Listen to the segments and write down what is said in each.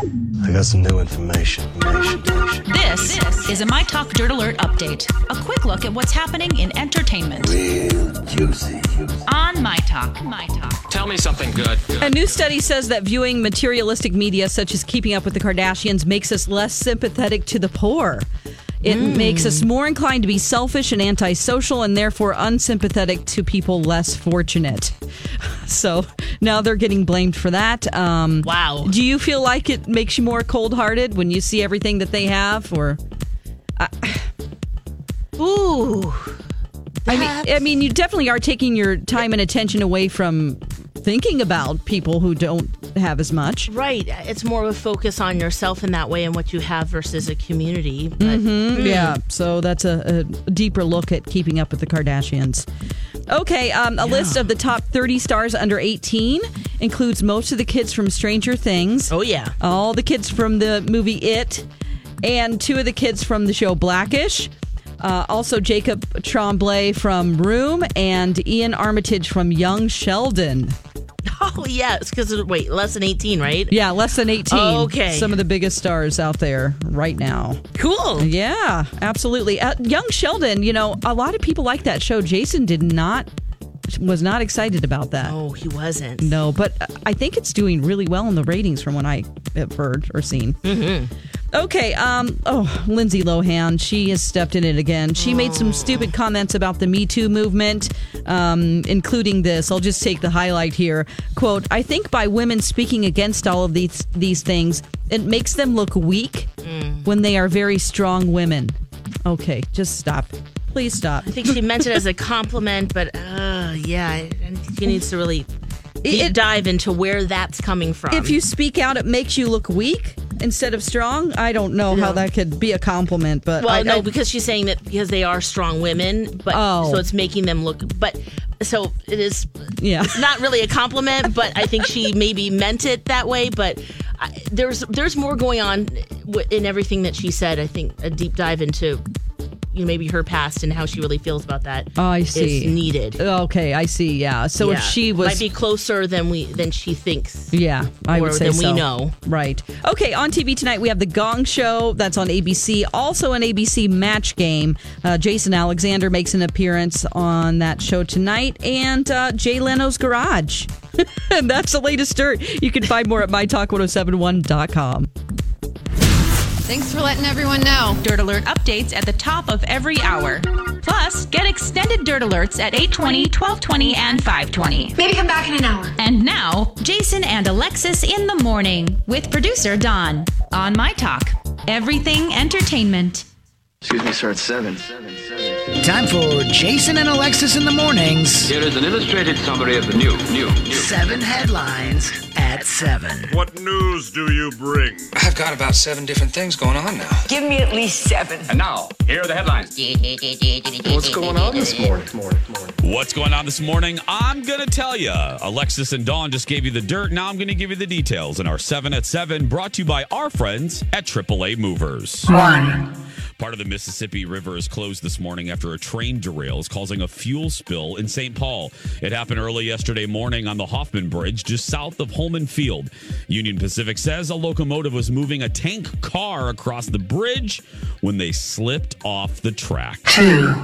I got some new information. information, information. This, is a My Talk Dirt Alert update. A quick look at what's happening in entertainment Real juicy. on My Talk. My Talk. Tell me something good. A new study says that viewing materialistic media such as Keeping Up with the Kardashians makes us less sympathetic to the poor. It makes us more inclined to be selfish and antisocial and therefore unsympathetic to people less fortunate. So now they're getting blamed for that. Um, Wow. Do you feel like it makes you more cold hearted when you see everything that they have? Or, Ooh. I mean, I mean, you definitely are taking your time and attention away from thinking about people who don't have as much. Right. It's more of a focus on yourself in that way and what you have versus a community. But Mm-hmm. Yeah, so that's a, a deeper look at keeping up with the Kardashians. Okay, um, a list of the top 30 stars under 18 includes most of the kids from Stranger Things, oh yeah. all the kids from the movie It, and two of the kids from the show Blackish. Uh, also, Jacob Tremblay from Room and Iain Armitage from Young Sheldon. Oh yes, because wait, less than eighteen, right? Yeah, less than 18. Okay. Some of the biggest stars out there right now. Cool. Yeah, absolutely. Uh, Young Sheldon, you know, a lot of people like that show. Jason did not was not excited about that. Oh, he wasn't. No, but I think it's doing really well in the ratings from what I have heard or seen. Mm-hmm. Okay, um, oh, Lindsay Lohan, she has stepped in it again. She made some stupid comments about the Me Too movement, um, including this. I'll just take the highlight here. Quote, I think by women speaking against all of these these things, it makes them look weak when they are very strong women. Okay, just stop. Please stop. I think she meant it as a compliment, but uh, yeah, I, I think she needs to really deep It- dive into where that's coming from. if you speak out, it makes you look weak instead of strong. I don't know how that could be a compliment, but well, I, no, I- because she's saying that because they are strong women, but Oh. so it's making them look. But so it is. yeah. It's not really a compliment, but I think she maybe meant it that way. But I, there's there's more going on in everything that she said. I think a deep dive into you know maybe her past and how she really feels about that. Oh, I is see. needed. Okay, I see. Yeah. So if she was, might be closer than we than she thinks. yeah, I would say than we know. Right. Okay. On TV tonight, we have the Gong Show. That's on ABC. Also, an ABC Match Game. Uh, Jason Alexander makes an appearance on that show tonight, and uh, Jay Leno's Garage. and that's the latest dirt. You can find more at mytalk1071.com. Thanks for letting everyone know. Dirt Alert updates at the top of every hour. Plus, get extended Dirt Alerts at 820, 1220, and 520. Maybe come back in an hour. And now, Jason and Alexis in the morning with producer Don on My Talk. Everything entertainment. Excuse me, sir. It's seven. Seven. Seven. Time for Jason and Alexis in the mornings. Here is an illustrated summary of the new, new, new. Seven headlines at seven. What news do you bring? I've got about seven different things going on now. Give me at least seven. And now, here are the headlines. What's going on this morning? Morning. Morning. What's going on this morning? I'm going to tell you. Alexis and Dawn just gave you the dirt. Now I'm going to give you the details in our 7 at 7, brought to you by our friends at AAA Movers. One. Part of the Mississippi River is closed this morning after a train derails, causing a fuel spill in St. Paul. It happened early yesterday morning on the Hoffman Bridge, just south of Holman Field. Union Pacific says a locomotive was moving a tank car across the bridge when they slipped off the track. Two.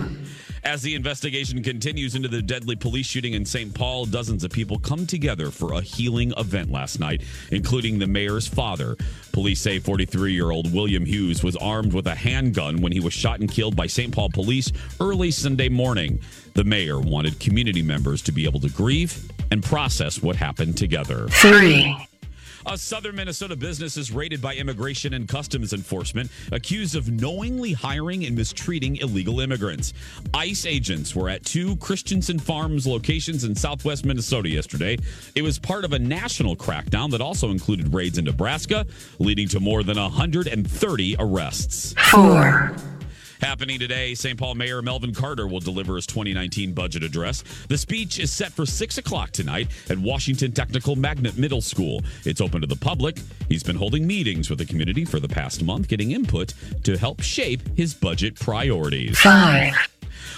As the investigation continues into the deadly police shooting in St. Paul, dozens of people come together for a healing event last night, including the mayor's father. Police say 43 year old William Hughes was armed with a handgun when he was shot and killed by St. Paul police early Sunday morning. The mayor wanted community members to be able to grieve and process what happened together. Three. A southern Minnesota business is raided by Immigration and Customs Enforcement, accused of knowingly hiring and mistreating illegal immigrants. ICE agents were at two Christensen Farms locations in southwest Minnesota yesterday. It was part of a national crackdown that also included raids in Nebraska, leading to more than 130 arrests. Four. Happening today, St. Paul Mayor Melvin Carter will deliver his 2019 budget address. The speech is set for 6 o'clock tonight at Washington Technical Magnet Middle School. It's open to the public. He's been holding meetings with the community for the past month, getting input to help shape his budget priorities. Five.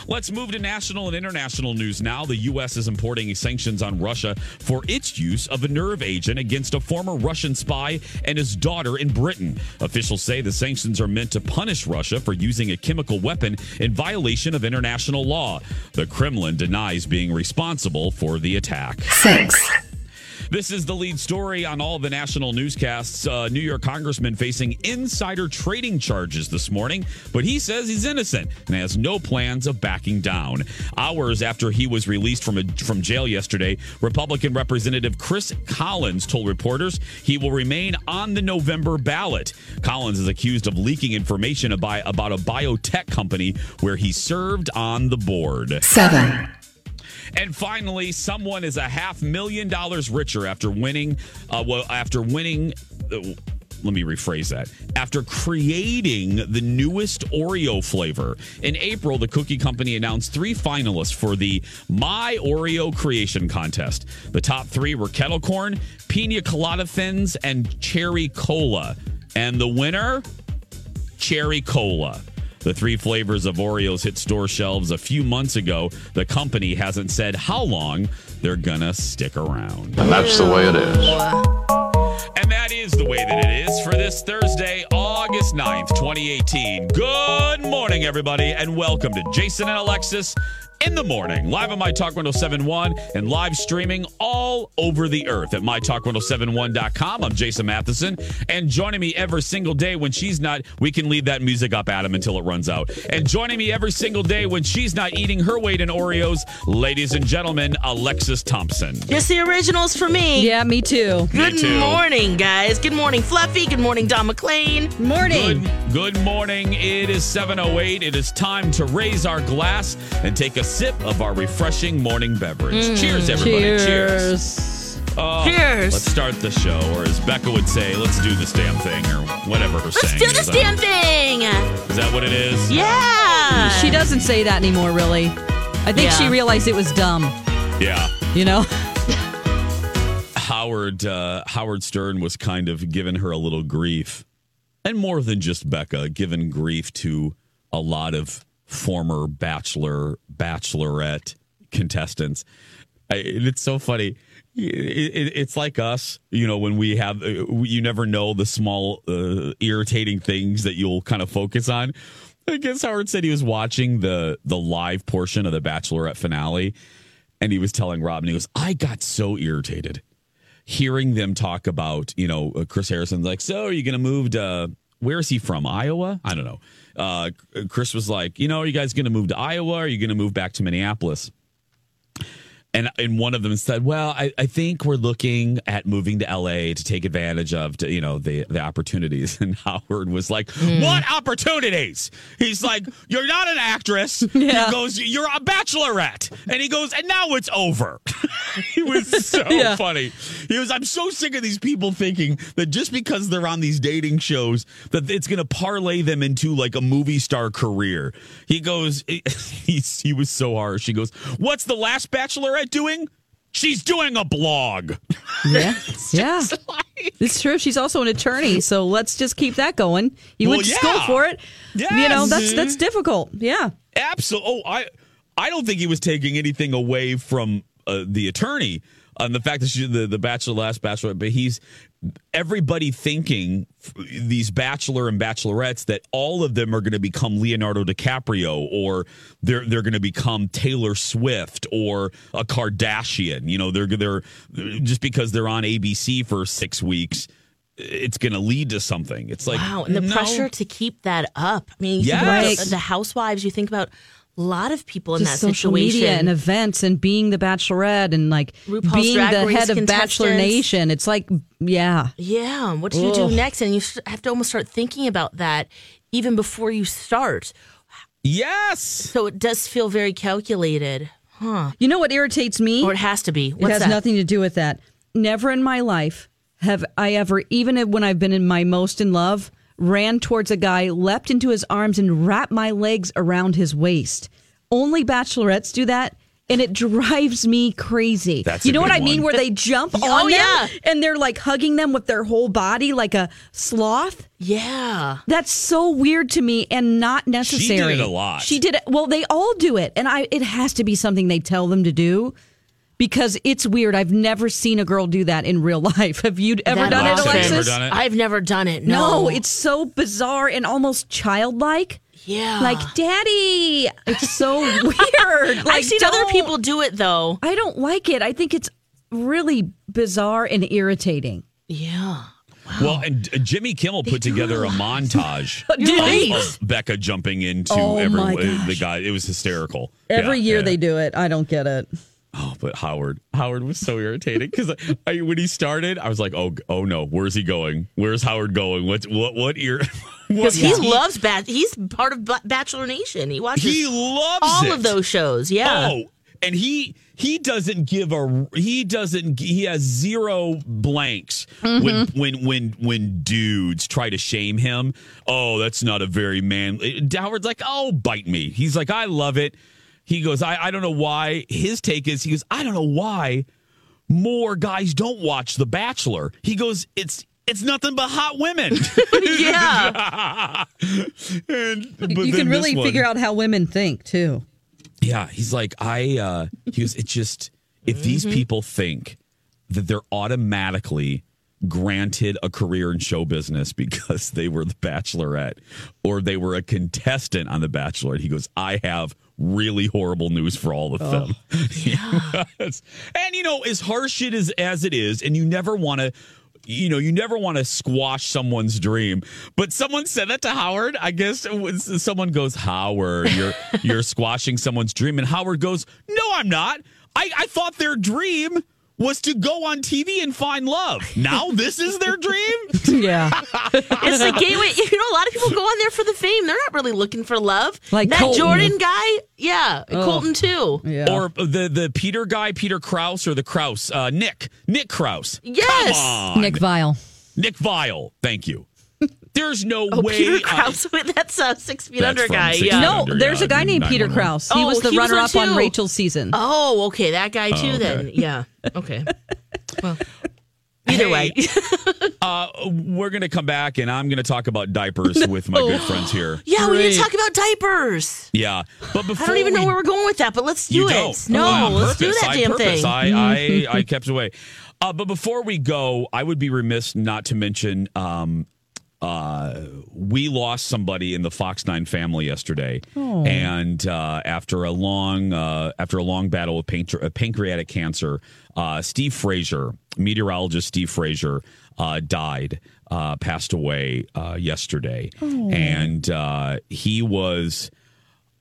Let's move to national and international news now. The U.S. is importing sanctions on Russia for its use of a nerve agent against a former Russian spy and his daughter in Britain. Officials say the sanctions are meant to punish Russia for using a chemical weapon in violation of international law. The Kremlin denies being responsible for the attack. Six. This is the lead story on all the national newscasts. Uh, New York Congressman facing insider trading charges this morning, but he says he's innocent and has no plans of backing down. Hours after he was released from a, from jail yesterday, Republican Representative Chris Collins told reporters he will remain on the November ballot. Collins is accused of leaking information about, about a biotech company where he served on the board. Seven. And finally, someone is a half million dollars richer after winning. Uh, well, after winning. Uh, let me rephrase that. After creating the newest Oreo flavor. In April, the cookie company announced three finalists for the My Oreo Creation Contest. The top three were kettle corn, pina colada thins, and cherry cola. And the winner? Cherry cola. The three flavors of Oreos hit store shelves a few months ago. The company hasn't said how long they're going to stick around. And that's the way it is. And that is the way that it is for this Thursday, August 9th, 2018. Good morning, everybody, and welcome to Jason and Alexis in the morning, live on My Talk 1071 and live streaming all over the earth at MyTalk1071.com. I'm Jason Matheson, and joining me every single day when she's not, we can leave that music up, Adam, until it runs out. And joining me every single day when she's not eating her weight in Oreos, ladies and gentlemen, Alexis Thompson. Yes, the originals for me. Yeah, me too. Good too. morning, guys. Good morning, Fluffy. Good morning, Don McClain. Morning. Good, good morning. It is 7.08. It is time to raise our glass and take a sip of our refreshing morning beverage. Cheers, everybody. Cheers. Oh, Cheers. Let's start the show, or as Becca would say, let's do this damn thing, or whatever her Let's saying do is. this I damn don't- thing. Is that what it is? Yeah. She doesn't say that anymore, really. I think she realized it was dumb, Yeah. you know? Howard uh, Howard Stern was kind of giving her a little grief, and more than just Becca, giving grief to a lot of former bachelor bachelorette contestants. I, it's so funny. It, it, it's like us, you know, when we have uh, you never know the small uh, irritating things that you'll kind of focus on. I guess Howard said he was watching the the live portion of the Bachelorette finale, and he was telling Rob, and he goes, "I got so irritated." hearing them talk about, you know, uh, Chris Harrison's like, so are you going to move to, where is he from? Iowa? I don't know. Uh, Chris was like, you know, are you guys going to move to Iowa? Or are you going to move back to Minneapolis? And, and one of them said, "Well, I, I think we're looking at moving to LA to take advantage of, you know, the the opportunities." And Howard was like, hmm. "What opportunities?" He's like, "You're not an actress." Yeah. He goes, "You're a bachelorette," and he goes, "And now it's over." he was so Yeah. funny. He was, "I'm so sick of these people thinking that just because they're on these dating shows that it's going to parlay them into like a movie star career." He goes, he's, he was so harsh. He goes, "What's the last bachelorette doing?" She's doing a blog. Yeah. yeah. It's true. She's also an attorney, so let's just keep that going. You Well, went to school yeah. for it. You know, that's that's difficult. Yeah. Absolutely. Oh, I I don't think he was taking anything away from uh, the attorney. On the fact that she's the the bachelor last bachelor, but he's everybody thinking these bachelor and bachelorettes that all of them are going to become Leonardo DiCaprio or they're they're going to become Taylor Swift or a Kardashian. You know, they're they're just because they're on ABC for six weeks. It's going to lead to something. It's like wow, and the no. pressure to keep that up. I mean, you Yes. think about the, housewives. You think about lot of people in Just that social situation. media and events and being the bachelorette and like RuPaul's being Drag the Race head of Bachelor. Nation. It's like, yeah. Yeah, what do you do next? And you have to almost start thinking about that even before you start. Yes. So it does feel very calculated, huh? You know what irritates me? Or it has to be. it has that? nothing to do with that. Never in my life have I ever, even when I've been in my most in love, ran towards a guy, leapt into his arms, and wrapped my legs around his waist. Only bachelorettes do that. And it drives me crazy. That's you know what good I mean? Where they jump oh, on Oh, them yeah. and they're like hugging them with their whole body like a sloth. Yeah. That's so weird to me and not necessary. She did it a lot. She did it. Well, they all do it, and I. It has to be something they tell them to do because it's weird. I've never seen a girl do that in real life. Have you ever That done it, Alexa, have you ever Alexis? done it? I've never done it. No, No, it's so bizarre and almost childlike. yeah. Like, Daddy, it's so weird. Like, I've seen other people do it though. I don't like it. I think it's really bizarre and irritating. Yeah. Well, and uh, Jimmy Kimmel put together a montage Did of, of Becca jumping into Oh, every my uh, the guy. It was hysterical. Every Yeah, year yeah. they do it. I don't get it. Oh, but Howard, Howard was so irritating because I, when he started, I was like, oh, oh no, where's he going? Where's Howard going? What, what, what ear? Because he loves bat. He's part of Ba- Bachelor Nation. He watches He loves all it. of those shows. Yeah. Oh, and he he doesn't give a he doesn't he has zero blanks when Mm-hmm. when when when dudes try to shame him. Oh, that's not a very man. Howard's like, oh, bite me. He's like, I love it. He goes, I I don't know why. His take is he goes, I don't know why more guys don't watch The Bachelor. He goes, it's it's nothing but hot women. yeah. and, but you can really figure out how women think too. Yeah, he's like, I. uh He goes, it's just if these people think that they're automatically granted a career in show business because they were the Bachelorette or they were a contestant on the Bachelorette, he goes, I have really horrible news for all of them. Oh, yes. and you know, as harsh it is as it is, and you never want to. You know, you never want to squash someone's dream, but someone said that to Howard. I guess someone goes, "Howard, you're you're squashing someone's dream," and Howard goes, "No, I'm not. I, I thought their dream was to go on TV and find love. Now this is their dream." Yeah. It's the gateway. You know, a lot of people go on there for the fame. They're not really looking for love. Like that Colton. Jordan guy. Yeah. Colton too. Yeah. Or the the Peter guy, Peter Kraus, or the Kraus, uh, Nick, Nick Kraus. Yes. Come on. Nick Viall. Nick Viall. Thank you. There's no Oh, way. Peter I- Krause. That's a six feet under guy. Yeah. Feet No, Under, there's yeah, a guy named Peter 911. Kraus. He Oh, was the he was runner on up on. Rachel's season. Oh, okay. That guy too. okay. Then. Yeah. Okay. Well. Either Hey, way. Uh, we're going to come back and I'm going to talk about diapers with my good friends here. yeah, we need Great. to talk about diapers. Yeah. But before I don't even know where we're going with that, but let's do you it. don't. No, On let's do that damn purpose. thing. I, I, I kept away. Uh, but before we go, I would be remiss not to mention um, uh, we lost somebody in the Fox Nine family yesterday, and uh, after a long uh, after a long battle with uh, pancreatic cancer, uh, Steve Frazier, meteorologist Steve Frazier, uh, died, uh, passed away uh, yesterday, and uh, he was.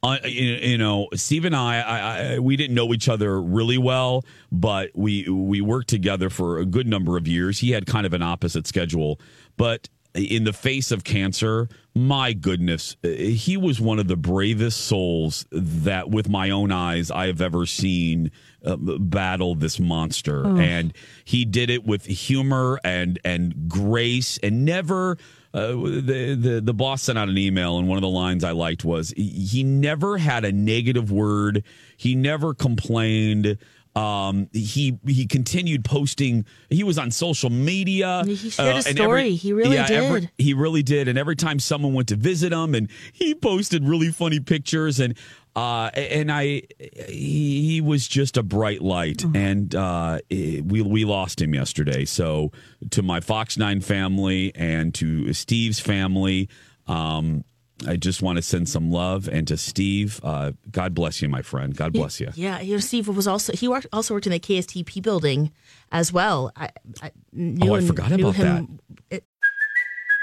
Uh, you, you know, Steve and I, I, I, we didn't know each other really well, but we we worked together for a good number of years. He had kind of an opposite schedule, but in the face of cancer, my goodness, uh, he was one of the bravest souls that, with my own eyes, I have ever seen uh, battle this monster, and he did it with humor and and grace, and never. Uh, the, the the boss sent out an email, and one of the lines I liked was he never had a negative word. He never complained. Um, he he continued posting. He was on social media. He shared a and story. He really every- did. he really did. And every time someone went to visit him, and he posted really funny pictures, and uh, and I, he, he was just a bright light. And uh, eh, we we lost him yesterday. So to my Fox Nine family and to Steve's family. Um, I just want to send some love and to Steve. Uh, God bless you, my friend. God bless you. Yeah, you know, Steve was also he worked, also worked in the KSTP building as well. I, I knew Oh, I him- forgot about him. It,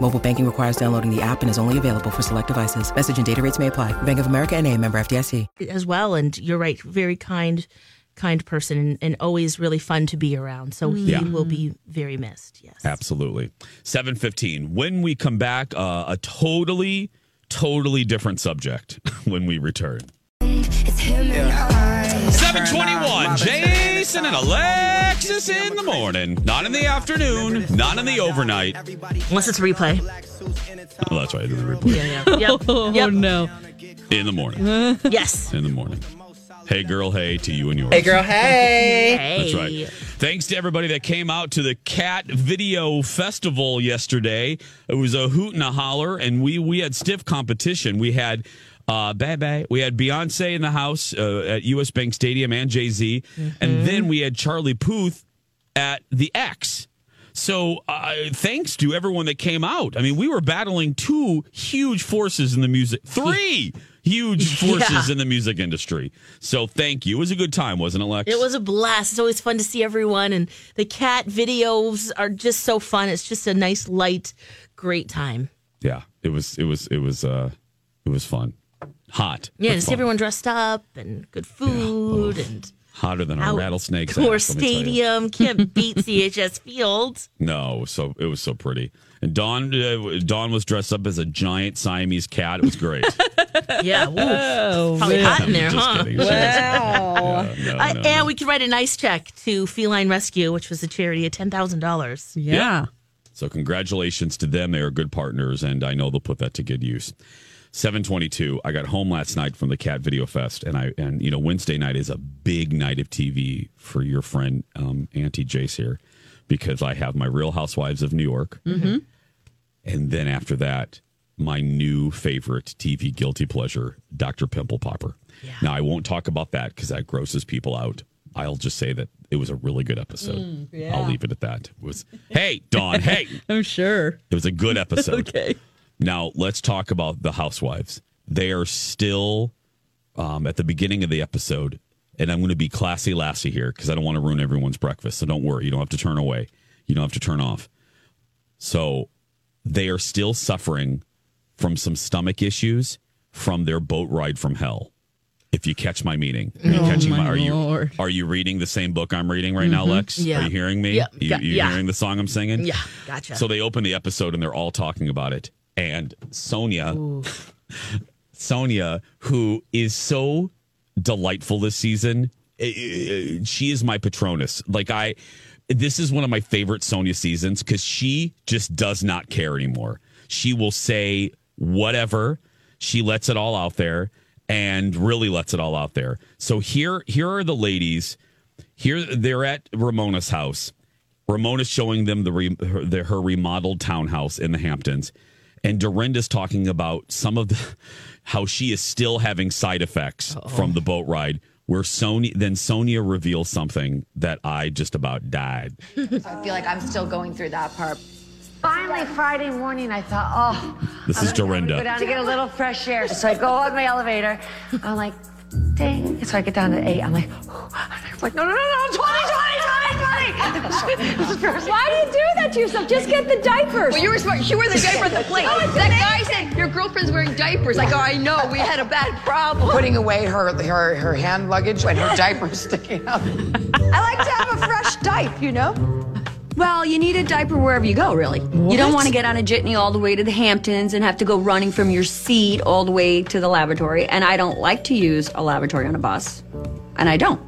Mobile banking requires downloading the app and is only available for select devices. Message and data rates may apply. Bank of America and a member FDIC. as well. And you're right, very kind, kind person, and, and always really fun to be around. So he Yeah. will be very missed. Yes. Absolutely. 715. When we come back, uh, a totally, totally different subject when we return. 721. Jason and Alexis in the morning. Not in the afternoon. Not in the overnight. Unless it's replay. Oh, that's right. in the replay. Yeah, yeah. Yep. Oh yep. Oh, no. In the morning. Yes. In the morning. Hey, girl. Hey to you and yours. Hey, girl. Hey. That's right. Thanks to everybody that came out to the Cat Video Festival yesterday. It was a hoot and a holler, and we we had stiff competition. We had uh, bye bye. We had Beyonce in the house uh, at U.S. Bank Stadium and Jay Z, and then we had Charlie Puth at the X. So uh, thanks to everyone that came out. I mean, we were battling two huge forces in the music, three huge forces Yeah. in the music industry. So thank you. It was a good time, wasn't it, Lex? It was a blast. It's always fun to see everyone, and the cat videos are just so fun. It's just a nice, light, great time. yeah it was it was it was uh it was fun hot Yeah, but to see fun. everyone dressed up and good food and hotter than a out- rattlesnake's Core ass, let me tell you. Stadium can't beat CHS Field. no so it was so pretty and dawn uh, dawn was dressed up as a giant siamese cat it was great Yeah, woo. Oh, probably man. hot in there, huh? kidding. She was- Wow. Yeah, no, Uh, no, and no. we could write a nice check to Feline Rescue, which was a charity of ten thousand dollars. Yeah. so congratulations to them they are good partners and i know they'll put that to good use 722 i got home last night from the cat video fest and i and you know wednesday night is a big night of tv for your friend um, auntie jace here because i have my real housewives of new york Mm-hmm. And then after that, my new favorite TV guilty pleasure, Dr. Pimple Popper. Now, I won't talk about that because that grosses people out. I'll just say that it was a really good episode. Mm, yeah. I'll leave it at that. It was, hey, Dawn, hey, I'm sure. it was a good episode. Okay. Now, let's talk about the housewives. They are still um, at the beginning of the episode, and I'm going to be classy lassie here because I don't want to ruin everyone's breakfast. So don't worry. You don't have to turn away, you don't have to turn off. So they are still suffering from some stomach issues from their boat ride from hell. If you catch my meaning, are you Oh, catching my my? Are you are you reading the same book I'm reading right now, Mhm. Lex? Yeah. Are you hearing me? Yeah. You, you yeah. hearing the song I'm singing? Yeah, gotcha. So they open the episode and they're all talking about it. And Sonja, Sonja, who is so delightful this season, she is my Patronus. Like I, this is one of my favorite Sonja seasons because she just does not care anymore. She will say whatever. She lets it all out there and really lets it all out there. So here, here are the ladies. Here they're at Ramona's house. Ramona's showing them the, re, her, the her remodeled townhouse in the Hamptons, and Dorinda's talking about some of the how she is still having side effects from the boat ride. Where Sonja then Sonja reveals something that I just about died. I feel like I'm still going through that part. Finally, Friday morning, I thought, oh, This is go Dorinda. down to get a little fresh air. So I go on my elevator. I'm like, ding. So I get down to eight. I'm like, I'm like, no, no, no, no, 20, 20, 20, 20. Why do you do that to yourself? Just get the diapers. Well, you were smart. You were the diaper at the plate. Oh, that guy said your girlfriend's wearing diapers. Like, go, I know. We had a bad problem. Putting away her her, her hand luggage and her diapers sticking out. I like to have a fresh diaper, you know? Well, you need a diaper wherever you go, really. You don't want to get on a jitney all the way to the Hamptons and have to go running from your seat all the way to the lavatory. And I don't like to use a lavatory on a bus. And I don't.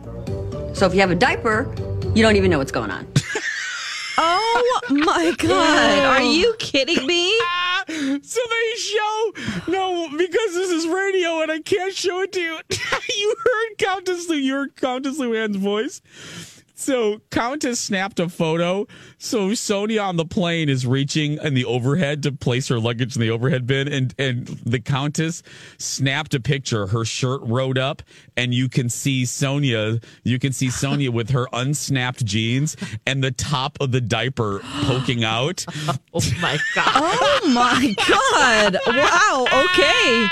So if you have a diaper, you don't even know what's going on. Oh my God. Are you kidding me? So they show no because this is radio and I can't show it to you. you heard Countess Lu, you heard Countess Luann's voice. So Countess snapped a photo. So Sonja on the plane is reaching in the overhead to place her luggage in the overhead bin, and and the Countess snapped a picture. Her shirt rode up, and you can see Sonja. You can see Sonja with her unsnapped jeans and the top of the diaper poking out. Oh my god! Oh my God. Wow. Okay.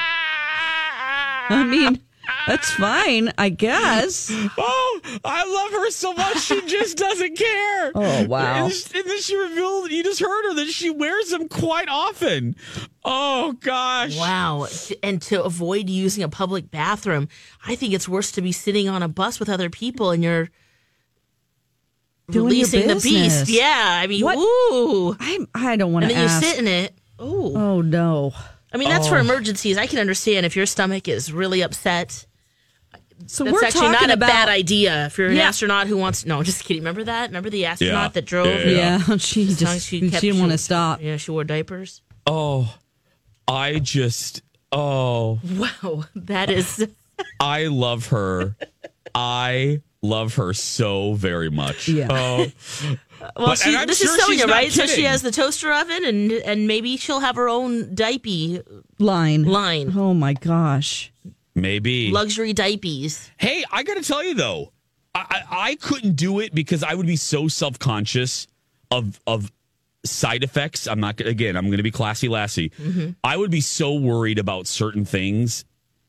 I mean, that's fine, I guess. Oh, I love her so much. She just doesn't care. Oh, wow. And then- and then she revealed, you just heard her, that she wears them quite often. Oh, gosh. Wow. And to avoid using a public bathroom, I think it's worse to be sitting on a bus with other people and you're Doing your releasing the beast. Yeah. I mean, What? ooh. I I don't want to And then ask. you sit in it. Ooh. oh no. I mean, that's for Oh. emergencies. I can understand if your stomach is really upset. So That's we're actually talking not a about bad idea if you're an Yeah. astronaut who wants. No, just kidding. Remember that? Remember the astronaut Yeah. that drove? Yeah, Yeah, she As just she, kept- didn't want to stop. Yeah, she wore diapers. Oh, I just, oh, Wow, that is. I love her. I love her so very much. Yeah. Oh, Well, But- she, this sure is she's Sonja, not right? So she has the toaster oven, and and maybe she'll have her own diaper Line. line, Oh my gosh. maybe. luxury diapers. Hey, I got to tell you though, I, I I couldn't do it because I would be so self conscious of of side effects. I'm not gonna- again. I'm going to be classy, lassie. Mm-hmm. I would be so worried about certain things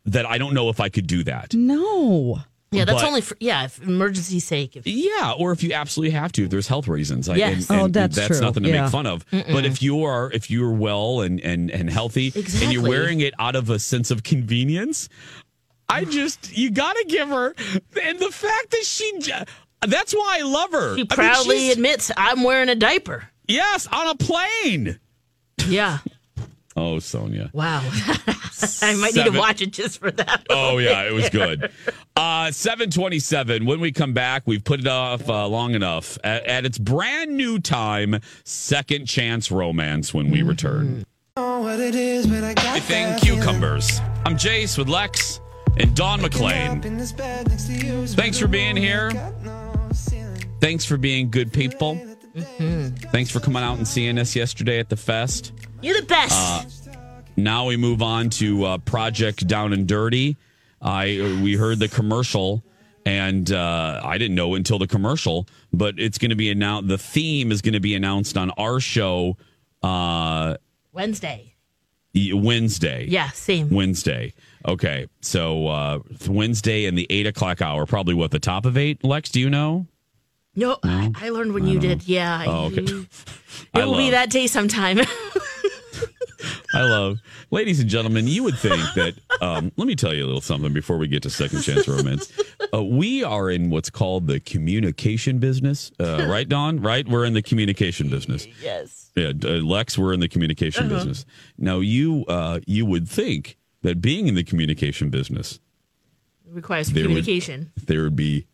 that I don't know if I could do that. No. Yeah, that's But- only for yeah, if emergency sake. If, Yeah, or if you absolutely have to, if there's health reasons. I- Yes. and, Oh, and that's true. nothing to Yeah. make fun of. But if you are if you're well and and and healthy, exactly. and you're wearing it out of a sense of convenience, I just you got to give her and the fact that she. That's why I love her. she I mean, proudly admits, "I'm wearing a diaper." yes, on a plane. Yeah. Oh, Sonja. Wow. I might need to watch it just for that. Oh yeah, it was good. Uh, seven twenty-seven. When we come back, we've put it off uh, long enough. At, at its brand new time, second chance romance. When we return. Everything cucumbers. I'm Jace with Lex and Don McClain. Thanks for being here. Thanks for being good people. Thanks for coming out and seeing us yesterday at the fest. You're the best. Uh, Now we move on to uh, Project Down and Dirty. I we heard the commercial, and uh, I didn't know until the commercial, but it's going to be announced. The theme is going to be announced on our show uh, Wednesday. Wednesday. Yeah, same. Wednesday. Okay, so uh, Wednesday in the eight o'clock hour, probably what the top of eight. Lex, do you know? No, I, I learned when you did. Yeah. Oh, okay. I it will be that day sometime. I love, ladies and gentlemen. You would think that. Um, let me tell you a little something before we get to second chance romance. Uh, we are in what's called the communication business, uh, right, Don? Right, we're in the communication business. yes. Yeah, uh, Lex, we're in the communication Uh-huh. business. Now, you uh, you would think that being in the communication business, It requires There would- communication. there would be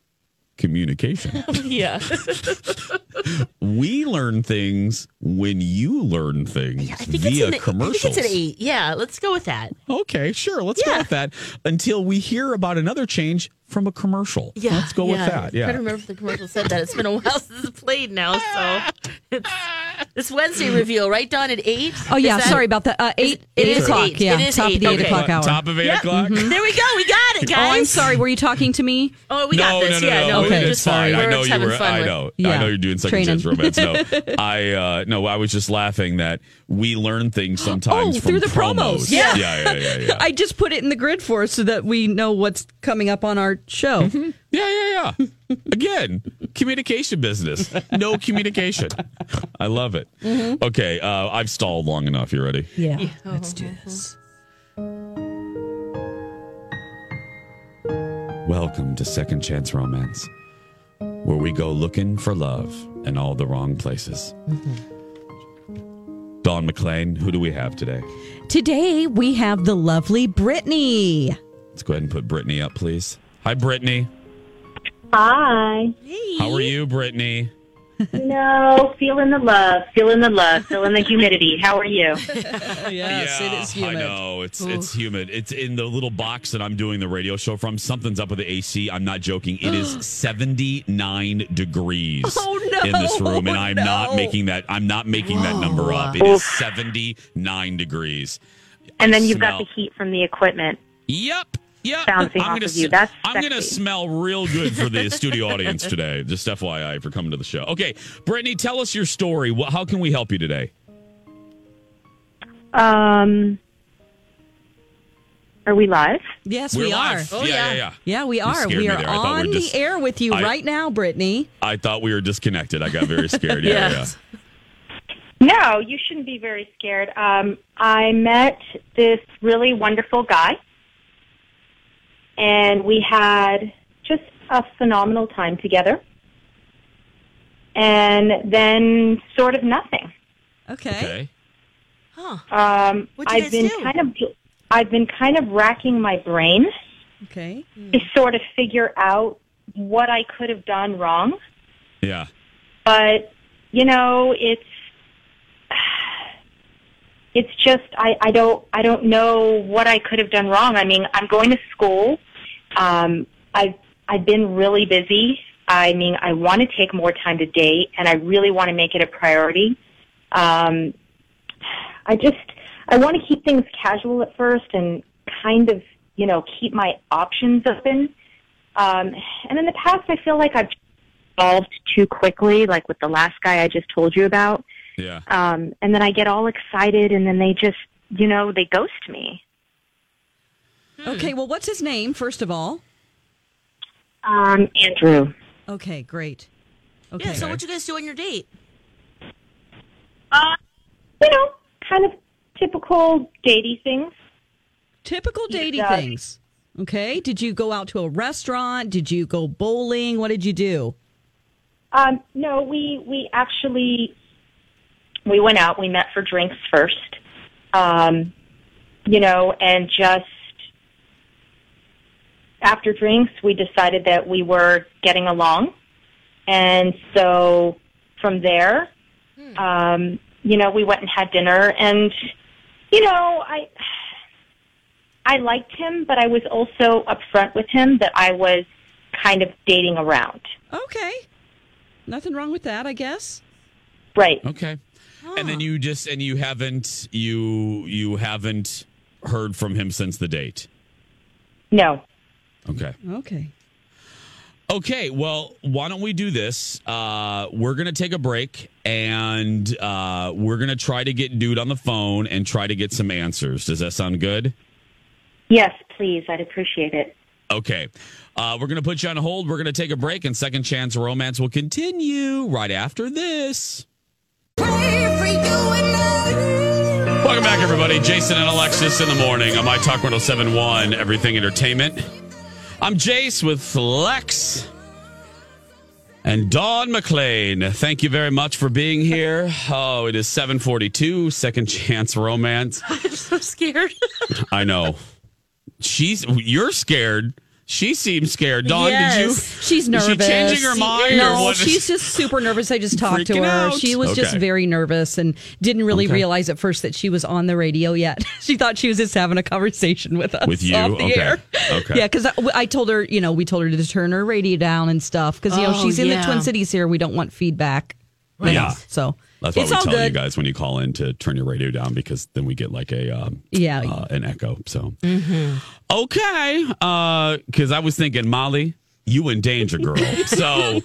communication. yeah. we learn things when you learn things I think via it's commercials. I think it's an eight. Yeah, let's go with that. Okay, sure. Let's go with that until we hear about another change from a commercial. Yeah. Let's go with that. yeah. I don't remember if the commercial said that. It's been a while since it's played now, so it's this Wednesday reveal, right, Don, at eight? Oh yeah, that- sorry about that. Uh, eight it eight o'clock. eight. Yeah, It is top eight. of the eight o'clock hour. Top of eight Yep. o'clock. There we go. We got get it, Oh, I'm sorry. Were you talking to me? Oh, we no, got this. no, no, yeah, no. no, Okay. It's just fine. I know you were. I know. I know you're doing second Training. chance romance. No, I no. I was just laughing that we learn things sometimes Oh, from through the promos. promos. Yeah. yeah, yeah, yeah. yeah. I just put it in the grid for us so that we know what's coming up on our show. Yeah, yeah, yeah. Again, communication business. No communication. I love it. Mm-hmm. Okay, uh, I've stalled long enough. You ready? Yeah. Let's do this. Welcome to Second Chance Romance, where we go looking for love in all the wrong places. Dawn McLean, who do we have today? Today we have the lovely Brittany. Let's go ahead and put Brittany up, please. Hi, Brittany. Hi. How are you, Brittany? No, feeling the love, feeling the love, feeling the humidity. How are you? yes, it is humid. I know it's it's humid. It's in the little box that I'm doing the radio show from. Something's up with the AC. I'm not joking. It is 79 degrees Oh, no. in this room, and I'm not making that. I'm not making that number up. It is 79 degrees. And then you've got the heat from the equipment. Yep. Yep. Bouncing I'm off gonna of you. s- That's I'm gonna smell real good for the studio audience today. Just FYI for coming to the show. Okay, Brittany, tell us your story. How can we help you today? Um, are we live? Yes, We're we live. are. Yeah, yeah, yeah. Yeah, we are. We are there. I thought we on the air with you I- right now, Brittany. I thought we were disconnected. I got very scared. Yeah, Yes. No, you shouldn't be very scared. Um, I met this really wonderful guy, and we had just a phenomenal time together. And then sort of nothing. Okay. Okay. Um, What'd you I've guys been do? kind of, I've been kind of racking my brain Okay. to sort of figure out what I could have done wrong. Yeah. but you know it's it's just I, I don't I don't know what I could have done wrong. I mean, I'm going to school. Um, I've I've been really busy. I mean, I want to take more time to date, and I really want to make it a priority. Um, I just I want to keep things casual at first, and kind of you know keep my options open. Um, and in the past, I feel like I've evolved too quickly, like with the last guy I just told you about. Yeah. Um, and then I get all excited, and then they just, you know, they ghost me. Okay, well, what's his name, first of all? Um, Andrew. Okay, great. Okay. Yeah. So what you guys do on your date? Uh, you know, kind of typical datey things. Typical datey things. Okay. Did you go out to a restaurant? Did you go bowling? What did you do? Um, no, we we actually we went out. We met for drinks first. Um, you know, and just after drinks, we decided that we were getting along, and so from there, um, you know, we went and had dinner, and you know, I I liked him, but I was also upfront with him that I was kind of dating around. Okay. Nothing wrong with that, I guess. Right. Okay. And then you just and you haven't you you haven't heard from him since the date. No. Okay. Okay. Okay, well, why don't we do this? Uh, we're going to take a break and uh, we're going to try to get dude on the phone and try to get some answers. Does that sound good? Yes, please. I'd appreciate it. Okay. Uh, we're going to put you on hold. We're going to take a break and Second Chance Romance will continue right after this. Welcome back, everybody. Jason and Alexis in the morning on My Talk 1071, Everything Entertainment. I'm Jace with Lex and Dawn McLean. Thank you very much for being here. Oh, it is 742, Second Chance Romance. I'm so scared. I know. She's you're scared. She seems scared. Dawn, did you? She's nervous. Is she changing her mind? No, or what? she's just super nervous. I just talked to her. out. She was just very nervous and didn't really Okay. realize at first that she was on the radio yet. she thought she was just having a conversation with us With you? off the Okay. air. Okay. Yeah, because I, I told her, you know, we told her to turn her radio down and stuff because you know Oh, she's in yeah. the Twin Cities here. We don't want feedback. Right. Yeah. So That's why It's we tell you guys when you call in to turn your radio down because then we get like a um, Yeah. uh, an echo. So Mm-hmm. okay, because I was thinking Molly, you in danger, girl. so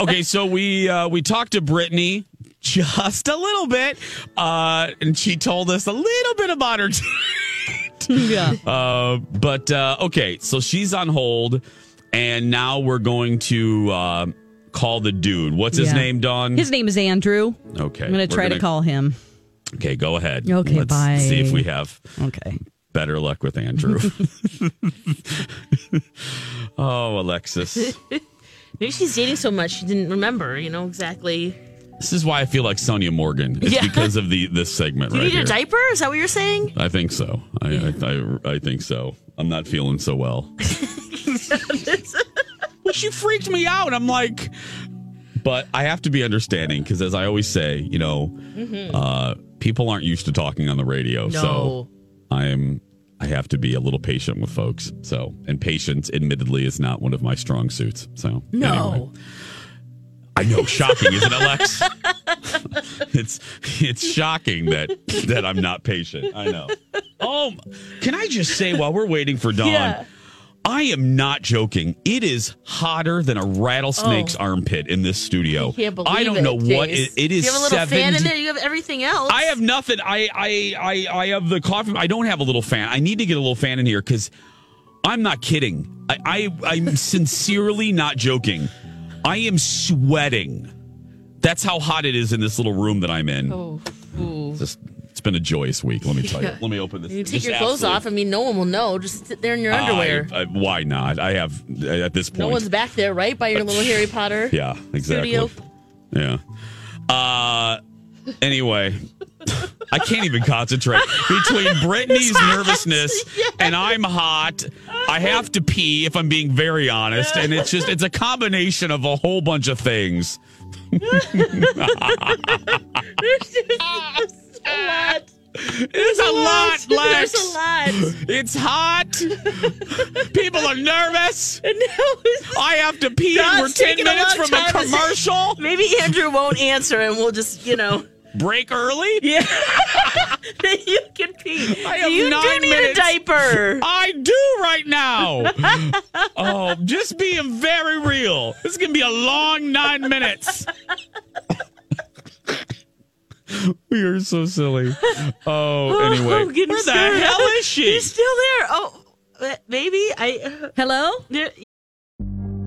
okay, so we uh, we talked to Brittany just a little bit, uh, and she told us a little bit about her. yeah. Uh, but uh, okay, so she's on hold, and now we're going to uh, call the dude. What's his Yeah. name, Dawn? His name is Andrew. Okay, I'm going we're to try to gonna- call him. Okay, go ahead. Okay, Let's bye. See if we have Okay. better luck with Andrew. oh, Alexis. Maybe she's dating so much she didn't remember, you know, exactly. This is why I feel like Sonja Morgan. It's Yeah. because of the this segment Do you right need here. a diaper? Is that what you're saying? I think so. I, I, I I think so. I'm not feeling so well. Well, she freaked me out. I'm like, but I have to be understanding because, as I always say, you know, Mhm. uh, people aren't used to talking on the radio, so I am. I have to be a little patient with folks. So, and patience, admittedly, is not one of my strong suits. So, No. anyway. I know, shocking, isn't it, Lex? it's it's shocking that that I'm not patient. I know. Oh, can I just say while we're waiting for Dawn, Yeah. I am not joking. It is hotter than a rattlesnake's oh. armpit in this studio. I can't believe I don't it, know what it, it is. You have a little fan in there. You have everything else. I have nothing. I I I I have the coffee. I don't have a little fan. I need to get a little fan in here because I'm not kidding. I, I I'm sincerely not joking. I am sweating. That's how hot it is in this little room that I'm in. Oh, ooh. Just it's been a joyous week. Let me tell you. Let me open this. You take your clothes absolute- off. I mean, no one will know. Just sit there in your I- underwear. I- why not? I have at this point. no one's back there, right? By your little Harry Potter. Yeah, exactly. Studio. Yeah. Uh anyway, I can't even concentrate. Between Brittany's nervousness and I'm hot, I have to pee if I'm being very honest, and it's just it's a combination of a whole bunch of things. There's just a lot. It's a lot, Lex. There's a lot. It's hot. People are nervous. And now I have to pee. And We're 10 taking a minutes long from a time to say- commercial. Maybe Andrew won't answer, and we'll just, you know. Break early? Yeah. you can pee. I have you nine do need minutes. a diaper. I do right now. oh, just being very real. This is going to be a long nine minutes. we are so silly. Oh, anyway. I'm getting Where the scared. hell is she? She's still there. Oh, uh, maybe I. Hello? Yeah.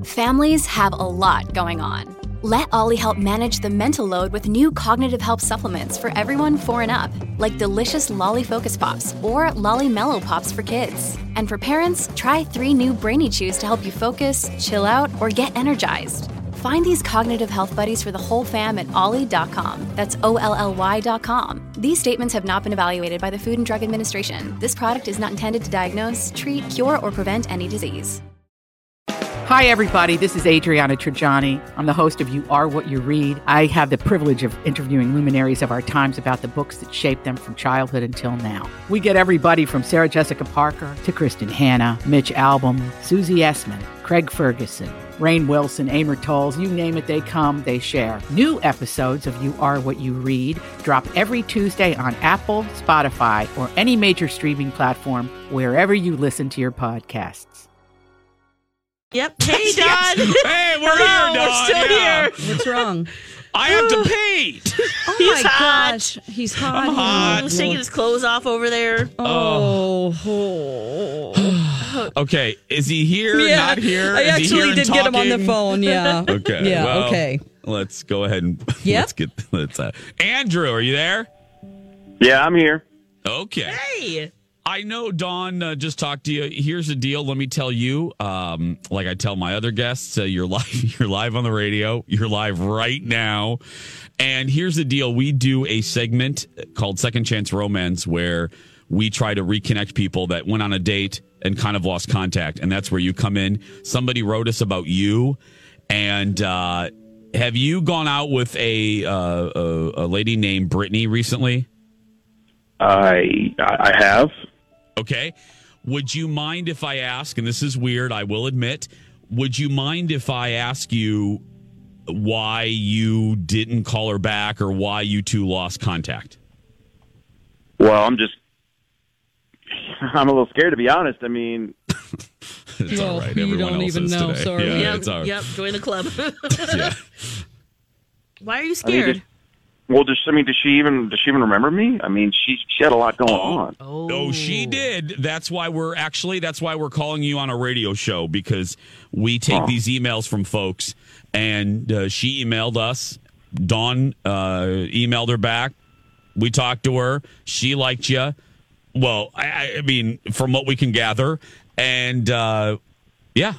Families have a lot going on. Let OLLY help manage the mental load with new cognitive help supplements for everyone four and up, like delicious Lolly Focus Pops or Lolly Mellow Pops for kids. And for parents, try three new Brainy Chews to help you focus, chill out, or get energized. Find these cognitive health buddies for the whole fam at olly.com. That's O L L Y.com. These statements have not been evaluated by the Food and Drug Administration. This product is not intended to diagnose, treat, cure, or prevent any disease. Hi, everybody. This is Adriana Trigiani. I'm the host of You Are What You Read. I have the privilege of interviewing luminaries of our times about the books that shaped them from childhood until now. We get everybody from Sarah Jessica Parker to Kristin Hannah, Mitch Albom, Susie Essman, Craig Ferguson, Rainn Wilson, Amor Towles, you name it, they come, they share. New episodes of You Are What You Read drop every Tuesday on Apple, Spotify, or any major streaming platform wherever you listen to your podcasts. Yep. Hey, Don. Hey, we're Hello, here, Dawn. We're still Yeah. here. What's wrong? I have to pee. Oh He's my hot. gosh. He's hot. I'm hot. He's taking his clothes off over there. Oh. oh. Okay, is he here? Yeah, Not here? I Is he actually here did get him on the phone. Yeah. Okay. Yeah. well, okay. Let's go ahead and Yep. let's get let's uh, Andrew, are you there? Yeah, I'm here. Okay. Hey. I know Dawn uh, just talked to you. Here's the deal. Let me tell you, um, like I tell my other guests, uh, you're live. You're live on the radio. You're live right now. And here's the deal: we do a segment called Second Chance Romance, where we try to reconnect people that went on a date and kind of lost contact. And that's where you come in. Somebody wrote us about you, and uh, have you gone out with a uh, a, a lady named Brittany recently? I I have. Okay. Would you mind if I ask, and this is weird, I will admit, would you mind if I ask you why you didn't call her back or why you two lost contact? Well, I'm just. I'm a little scared to be honest. I mean, it's Well, all right. you Everyone don't else even is know, today. sorry. Yeah, yep, it's all right. yep, join the club. Yeah. Why are you I mean, scared? just- well, does I mean, does she even does she even remember me? I mean, she she had a lot going on. Oh, she did. That's why we're actually that's why we're calling you on a radio show because we take Oh. these emails from folks, and uh, she emailed us. Dawn uh, emailed her back. We talked to her. She liked you. Well, I, I mean, from what we can gather, and uh, yeah,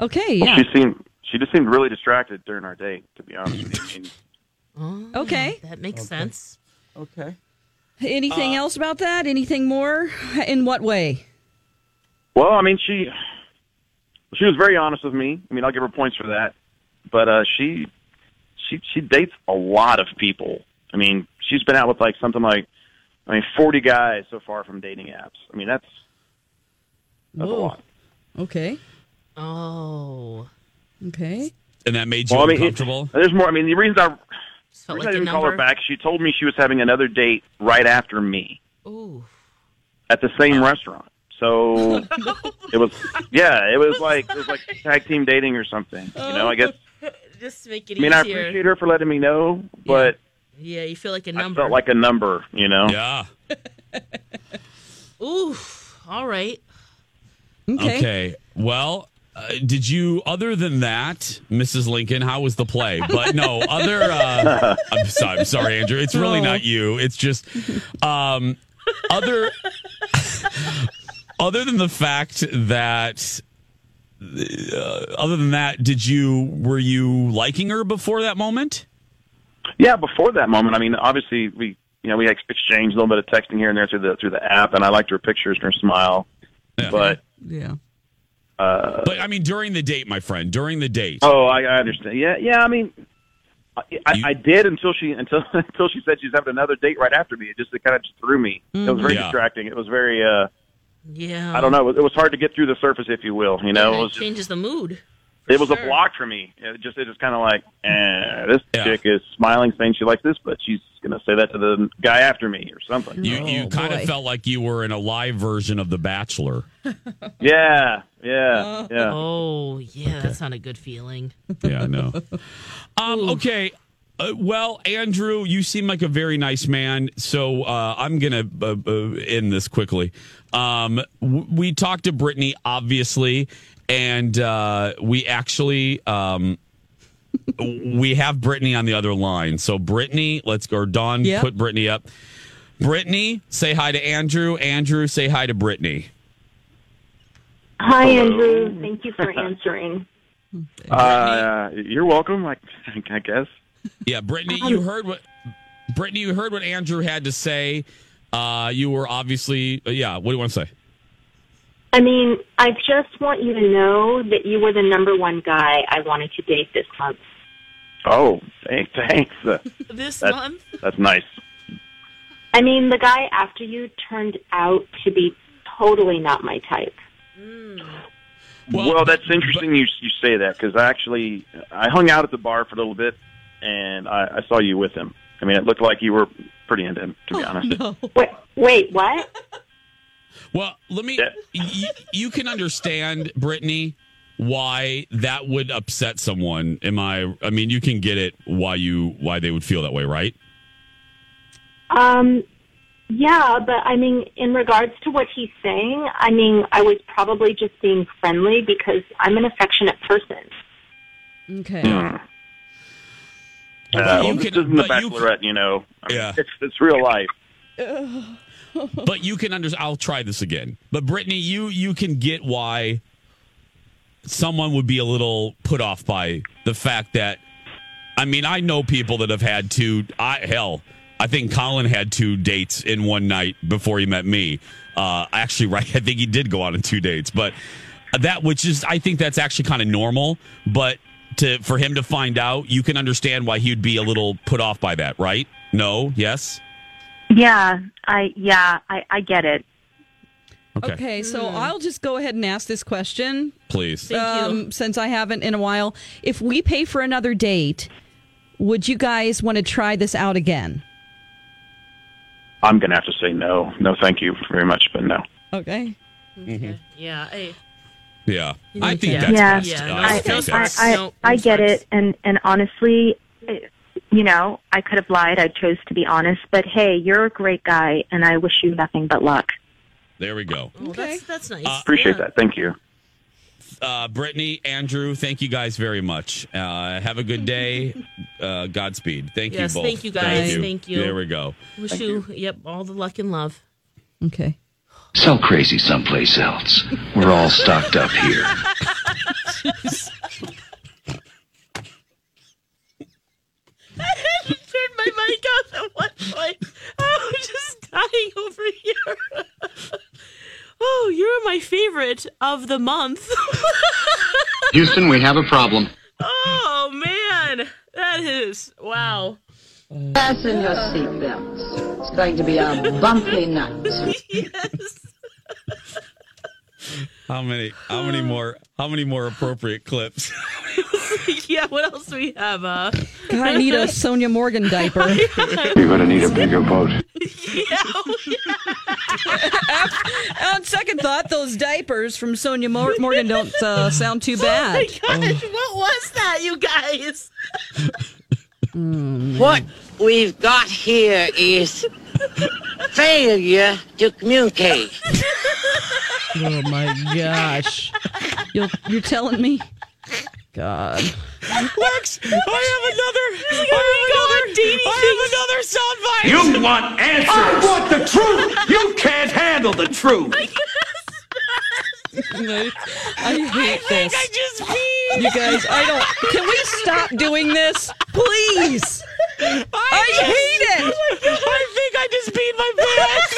Okay, Well, yeah. She seemed she just seemed really distracted during our date. To be honest, with you. I Okay. That makes sense. Okay. Anything else about that? Anything more? In what way? Well, I mean, she she was very honest with me. I mean, I'll give her points for that. But uh, she she she dates a lot of people. I mean, she's been out with like something like I mean, forty guys so far from dating apps. I mean, that's that's a lot. Okay. Oh. Okay. and that made you Well, I mean, it- uncomfortable. there's more. I mean, the reason I, the Felt reason like I a didn't call her back, she told me she was having another date right after me Ooh. at the same restaurant. So it was, yeah, it was like it was like tag team dating or something. You know, I guess. Just to make it I mean, I easier. appreciate her for letting me know, but Yeah, you feel like a number. felt like a number. You know. Yeah. Ooh. All right. Okay. Well, uh, did you, other than that, Mrs. Lincoln, how was the play? But no, other, uh, I'm, sorry, I'm sorry, Andrew. It's really No. not you. It's just, um, other, other than the fact that, uh, other than that, did you, were you liking her before that moment? Yeah, before that moment, I mean, obviously we, you know, we exchanged a little bit of texting here and there through the through the app, and I liked her pictures and her smile. But Yeah. uh, But I mean, during the date, my friend, during the date. oh, I, I understand. Yeah, yeah. I mean, I, I, I did until she until until she said she's having another date right after me. It just it kind of just threw me. It was very Yeah. distracting. It was very. uh Yeah. I don't know. It was, hard to get through the surface, if you will. You know, Yeah, it it was just, changes the mood. It was a block for me. It just it was kind of like, eh, this chick is smiling, saying she likes this, but she's gonna say that to the guy after me or something. You, you kind boy. of felt like you were in a live version of The Bachelor. Yeah, yeah, yeah. Oh, yeah, that's not a good feeling. Yeah, I know. um, okay. Uh, well, Andrew, you seem like a very nice man. So uh, I'm going to uh, uh, end this quickly. Um, w- we talked to Brittany, obviously, and uh, we actually. Um, we have Brittany on the other line. So, Brittany, let's go. Dawn, Yep. put Brittany up. Brittany, say hi to Andrew. Andrew, say hi to Brittany. Hi, Andrew. Thank you for answering. Uh, you're welcome. I, I guess. Yeah, Brittany, you heard what Brittany, you heard what Andrew had to say. Uh, you were obviously, uh, yeah. What do you want to say? I mean, I just want you to know that you were the number one guy I wanted to date this month. Oh, thanks. Thanks. Uh, This that's, month? That's nice. I mean, the guy after you turned out to be totally not my type. Well, that's interesting. you you say that because I actually I hung out at the bar for a little bit, and I, I saw you with him. I mean, it looked like you were pretty into him, to be honest. Wait, wait, what? Well, let me. y- you can understand, Brittany, why that would upset someone. Am I? I mean, you can get it why you why they would feel that way, right? Um, yeah, but I mean, in regards to what he's saying, I mean, I was probably just being friendly because I'm an affectionate person. Okay. Uh, well, this isn't the Bachelorette, you know. I mean, Yeah. it's it's real life. but you can understand. I'll try this again. But Brittany, you you can get why someone would be a little put off by the fact that. I mean, I know people that have had two. I hell, I think Colin had two dates in one night before he met me. Uh, actually, right? I think he did go on in two dates, but that which is, I think that's actually kind of normal. But to for him to find out, you can understand why he'd be a little put off by that, right? No, yes. Yeah, I yeah, I, I get it. Okay. Okay, so I'll just go ahead and ask this question. Please. um, Since I haven't in a while. If we pay for another date, would you guys want to try this out again? I'm going to have to say no. No, thank you very much, but no. Okay. Yeah. I, Yeah. You know, I think yeah. that's yeah, best. Yeah, no, I, think I, I, I get it, and and honestly, you know, I could have lied. I chose to be honest, but hey, you're a great guy, and I wish you nothing but luck. There we go. oh, that's, that's nice. Appreciate Yeah. that. Thank you. Uh, Brittany, Andrew, thank you guys very much. Uh, have a good day. Uh, Godspeed. Thank Yes, you both. Yes, thank you, guys. Thank you. There we go. Wish you, yep, all the luck and love. Okay. Sell crazy someplace else. We're all stocked up here. turned my mic off at one point. I'm just dying over. Oh, you're my favorite of the month. Houston, we have a problem. oh man, that is wow. Fasten your seatbelts. It's going to be a bumpy night. yes. How many? How many more? How many more appropriate clips? yeah. What else do we have? Uh, God, I need a Sonja Morgan diaper. You're going to need a bigger boat. Yeah. On second thought, those diapers from Sonja Mor- Morgan don't uh, sound too bad. Oh my gosh, what was that, you guys? What we've got here is failure to communicate. Oh my gosh. You're, you're telling me? God. Lex, I have another. I have another. I have another soundbite. You want answers. I want the truth. You can't handle the truth. I hate this. I just peed. You guys, I don't. Can we stop doing this? Please. I hate it. Oh I think I just peed my pants.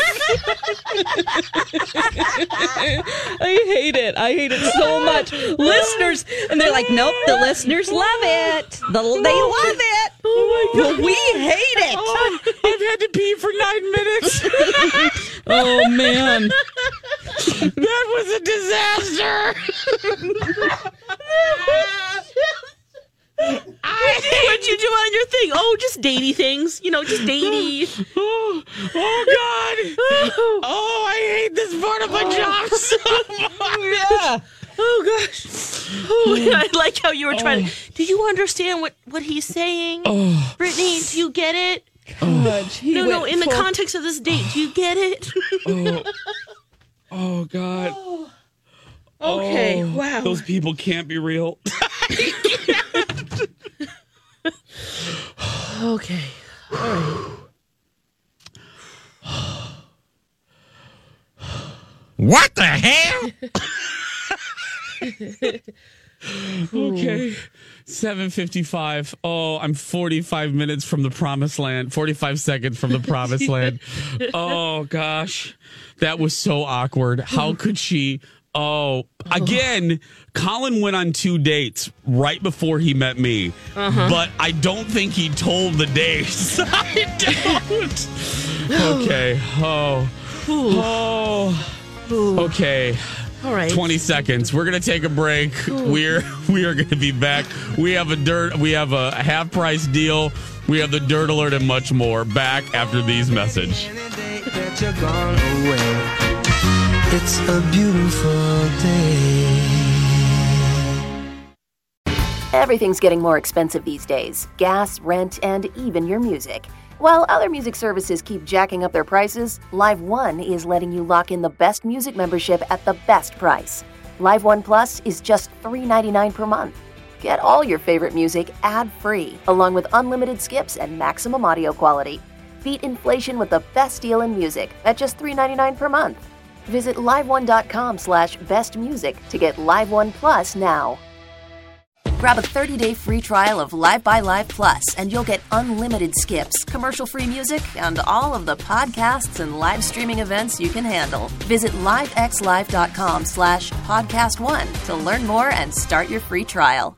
I hate it. I hate it so much. Listeners, and they're like, nope, the listeners love it. The, they love it. Oh my god. But we hate it. Oh, I've had to pee for nine minutes. Oh, man. that was a disaster. What'd you do on your thing? Oh, just datey things. You know, just datey. Oh, oh God. Oh, I hate this part of my oh. job so oh, much. Yeah. Oh gosh. Oh, I like how you were trying. to... Oh. Do you understand what what he's saying, Oh. Brittany? Do you get it? God, he no, no. went In the context of this date, do you get it? Oh, oh God. Okay. Oh, wow. Those people can't be real. Okay. All right. What the hell? okay. 755. Oh, I'm 45 minutes from the promised land. 45 seconds from the promised land. Oh gosh. That was so awkward. How could she Oh, again, Colin went on two dates right before he met me. Uh-huh. But I don't think he told the dates. I don't. Okay. Oh. Oh. Okay. All right. 20 seconds. We're gonna take a break. We're we are gonna be back. We have a dirt. We have a half price deal. We have the dirt alert and much more. Back after these message. It's a beautiful day. Everything's getting more expensive these days gas, rent, and even your music. While other music services keep jacking up their prices, Live One is letting you lock in the best music membership at the best price. Live One Plus is just $3.99 per month. Get all your favorite music ad free, along with unlimited skips and maximum audio quality. Beat inflation with the best deal in music at just $3.99 per month. Visit liveone.com slash bestmusic to get Live One Plus now. Grab a 30-day free trial of Live by Live Plus, and you'll get unlimited skips, commercial-free music, and all of the podcasts and live streaming events you can handle. Visit livexlive.com slash podcast one to learn more and start your free trial.